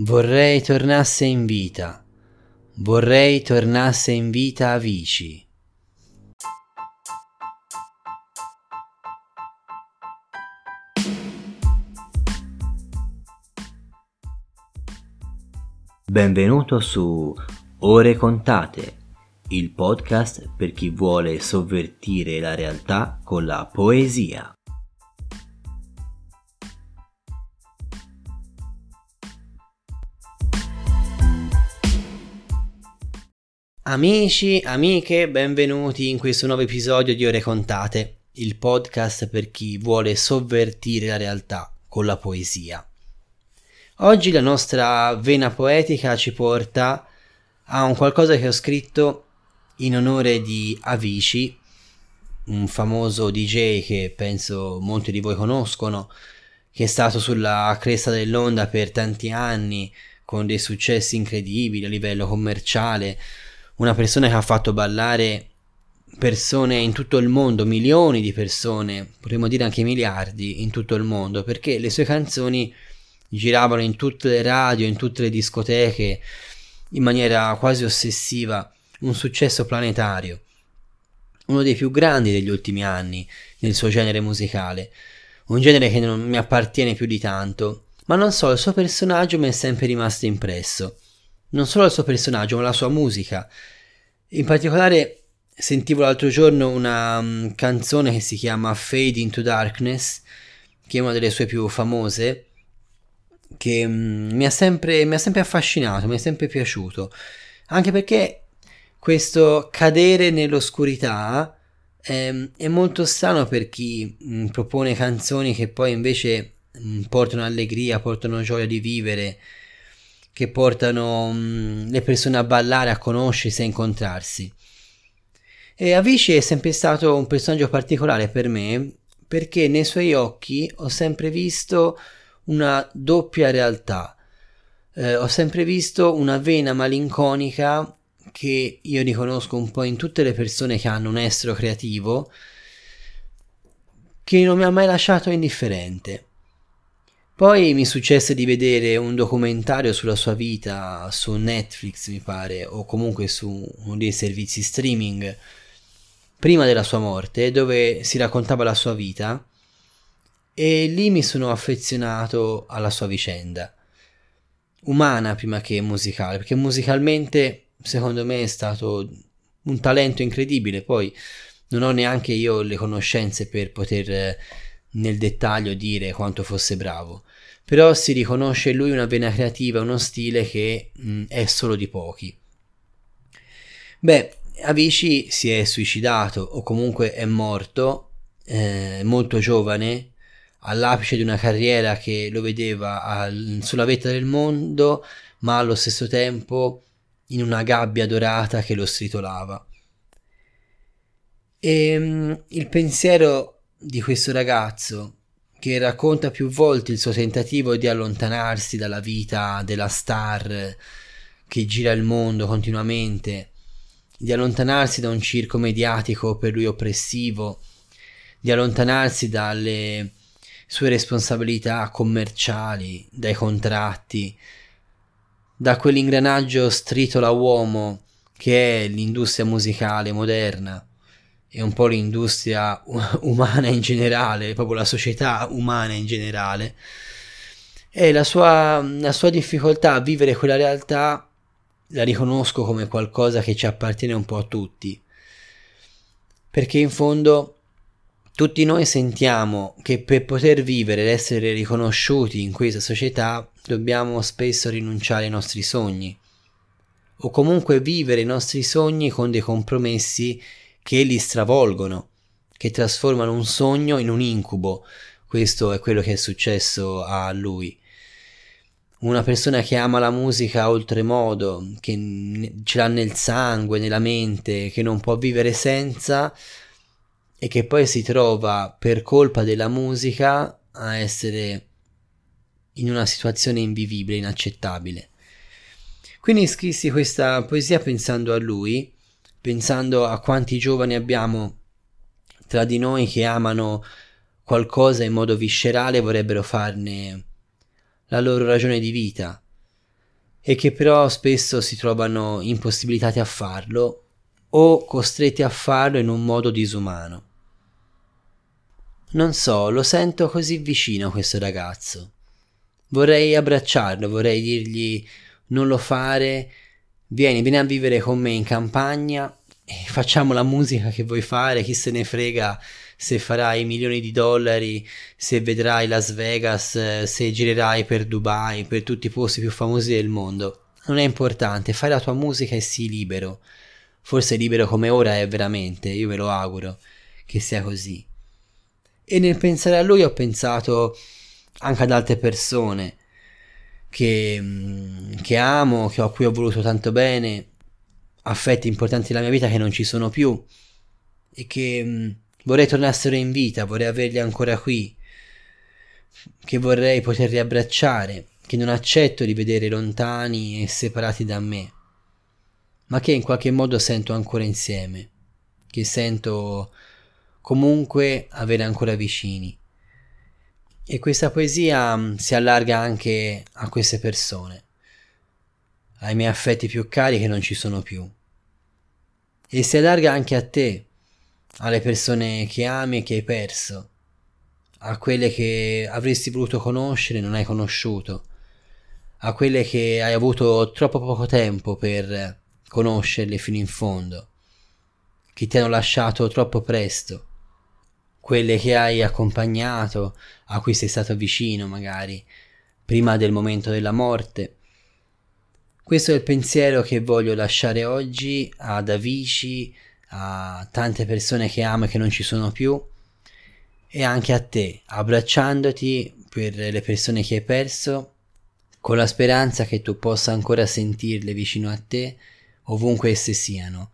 Vorrei tornasse in vita, vorrei tornasse in vita Avicii. Benvenuto su Ore Contate, il podcast per chi vuole sovvertire la realtà con la poesia. Amici, amiche, benvenuti in questo nuovo episodio di Ore Contate, il podcast per chi vuole sovvertire la realtà con la poesia. Oggi la nostra vena poetica ci porta a un qualcosa che ho scritto in onore di Avicii, un famoso DJ che penso molti di voi conoscono, che è stato sulla cresta dell'onda per tanti anni, con dei successi incredibili a livello commerciale, una persona che ha fatto ballare persone in tutto il mondo, milioni di persone, potremmo dire anche miliardi in tutto il mondo, perché le sue canzoni giravano in tutte le radio, in tutte le discoteche, in maniera quasi ossessiva, un successo planetario, uno dei più grandi degli ultimi anni nel suo genere musicale, un genere che non mi appartiene più di tanto, ma non so, il suo personaggio mi è sempre rimasto impresso non solo il suo personaggio, ma la sua musica. In particolare sentivo l'altro giorno una um, canzone che si chiama Fade into Darkness, che è una delle sue più famose, che um, mi, ha sempre, mi ha sempre affascinato, mi è sempre piaciuto, anche perché questo cadere nell'oscurità è, um, è molto strano per chi mh, propone canzoni che poi invece portano allegria, portano gioia di vivere, che portano mm, le persone a ballare, a conoscersi, a incontrarsi. E Avicii è sempre stato un personaggio particolare per me perché nei suoi occhi ho sempre visto una doppia realtà. Eh, ho sempre visto una vena malinconica che io riconosco un po' in tutte le persone che hanno un estro creativo che non mi ha mai lasciato indifferente. Poi mi successe di vedere un documentario sulla sua vita su Netflix, mi pare, o comunque su uno dei servizi streaming, prima della sua morte, dove si raccontava la sua vita e lì mi sono affezionato alla sua vicenda, umana prima che musicale, perché musicalmente secondo me è stato un talento incredibile, poi non ho neanche io le conoscenze per poter nel dettaglio dire quanto fosse bravo, però si riconosce in lui una vena creativa, uno stile che mh, è solo di pochi. Beh, Avicii si è suicidato o comunque è morto eh, molto giovane, all'apice di una carriera che lo vedeva al, sulla vetta del mondo, ma allo stesso tempo in una gabbia dorata che lo stritolava. E mh, il pensiero di questo ragazzo che racconta più volte il suo tentativo di allontanarsi dalla vita della star che gira il mondo continuamente, di allontanarsi da un circo mediatico per lui oppressivo, di allontanarsi dalle sue responsabilità commerciali, dai contratti, da quell'ingranaggio stritola uomo che è l'industria musicale moderna e un po' l'industria umana in generale, proprio la società umana in generale, e la sua, la sua difficoltà a vivere quella realtà la riconosco come qualcosa che ci appartiene un po' a tutti, perché in fondo tutti noi sentiamo che per poter vivere ed essere riconosciuti in questa società dobbiamo spesso rinunciare ai nostri sogni. O comunque vivere i nostri sogni con dei compromessi che li stravolgono, che trasformano un sogno in un incubo. Questo è quello che è successo a lui. Una persona che ama la musica oltremodo, che ce l'ha nel sangue, nella mente, che non può vivere senza e che poi si trova per colpa della musica a essere in una situazione invivibile, inaccettabile. Quindi scrissi questa poesia pensando a lui pensando a quanti giovani abbiamo tra di noi che amano qualcosa in modo viscerale e vorrebbero farne la loro ragione di vita, e che però spesso si trovano impossibilitati a farlo o costretti a farlo in un modo disumano. Non so, lo sento così vicino questo ragazzo. Vorrei abbracciarlo, vorrei dirgli non lo fare, vieni, vieni a vivere con me in campagna facciamo la musica che vuoi fare, chi se ne frega se farai milioni di dollari, se vedrai Las Vegas, se girerai per Dubai, per tutti i posti più famosi del mondo. Non è importante, fai la tua musica e sii libero. Forse libero come ora è veramente, io ve lo auguro che sia così. E nel pensare a lui ho pensato anche ad altre persone che, mm, che amo, che, a cui ho voluto tanto bene, affetti importanti della mia vita che non ci sono più e che mm, Vorrei tornassero in vita, vorrei averli ancora qui, che vorrei poterli abbracciare, che non accetto di vedere lontani e separati da me, ma che in qualche modo sento ancora insieme, che sento comunque avere ancora vicini. E questa poesia mm, si allarga anche a queste persone, ai miei affetti più cari che non ci sono più. E si allarga anche a te, alle persone che ami e che hai perso, a quelle che avresti voluto conoscere e non hai conosciuto, a quelle che hai avuto troppo poco tempo per conoscerle fino in fondo, che ti hanno lasciato troppo presto, quelle che hai accompagnato, a cui sei stato vicino magari, prima del momento della morte. Questo è il pensiero che voglio lasciare oggi ad Avici, a tante persone che amo e che non ci sono più e anche a te, abbracciandoti per le persone che hai perso, con la speranza che tu possa ancora sentirle vicino a te, ovunque esse siano,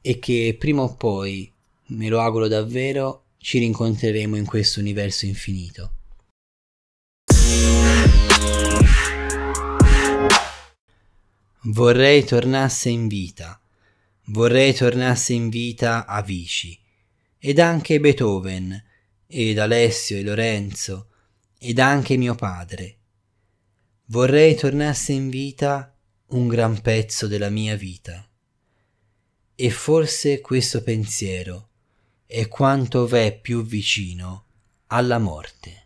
e che prima o poi, me lo auguro davvero, ci rincontreremo in questo universo infinito. Vorrei tornasse in vita Vorrei tornasse in vita Avici, ed anche Beethoven, ed Alessio e Lorenzo, ed anche mio padre. Vorrei tornasse in vita un gran pezzo della mia vita. E forse questo pensiero è quanto v'è più vicino alla morte.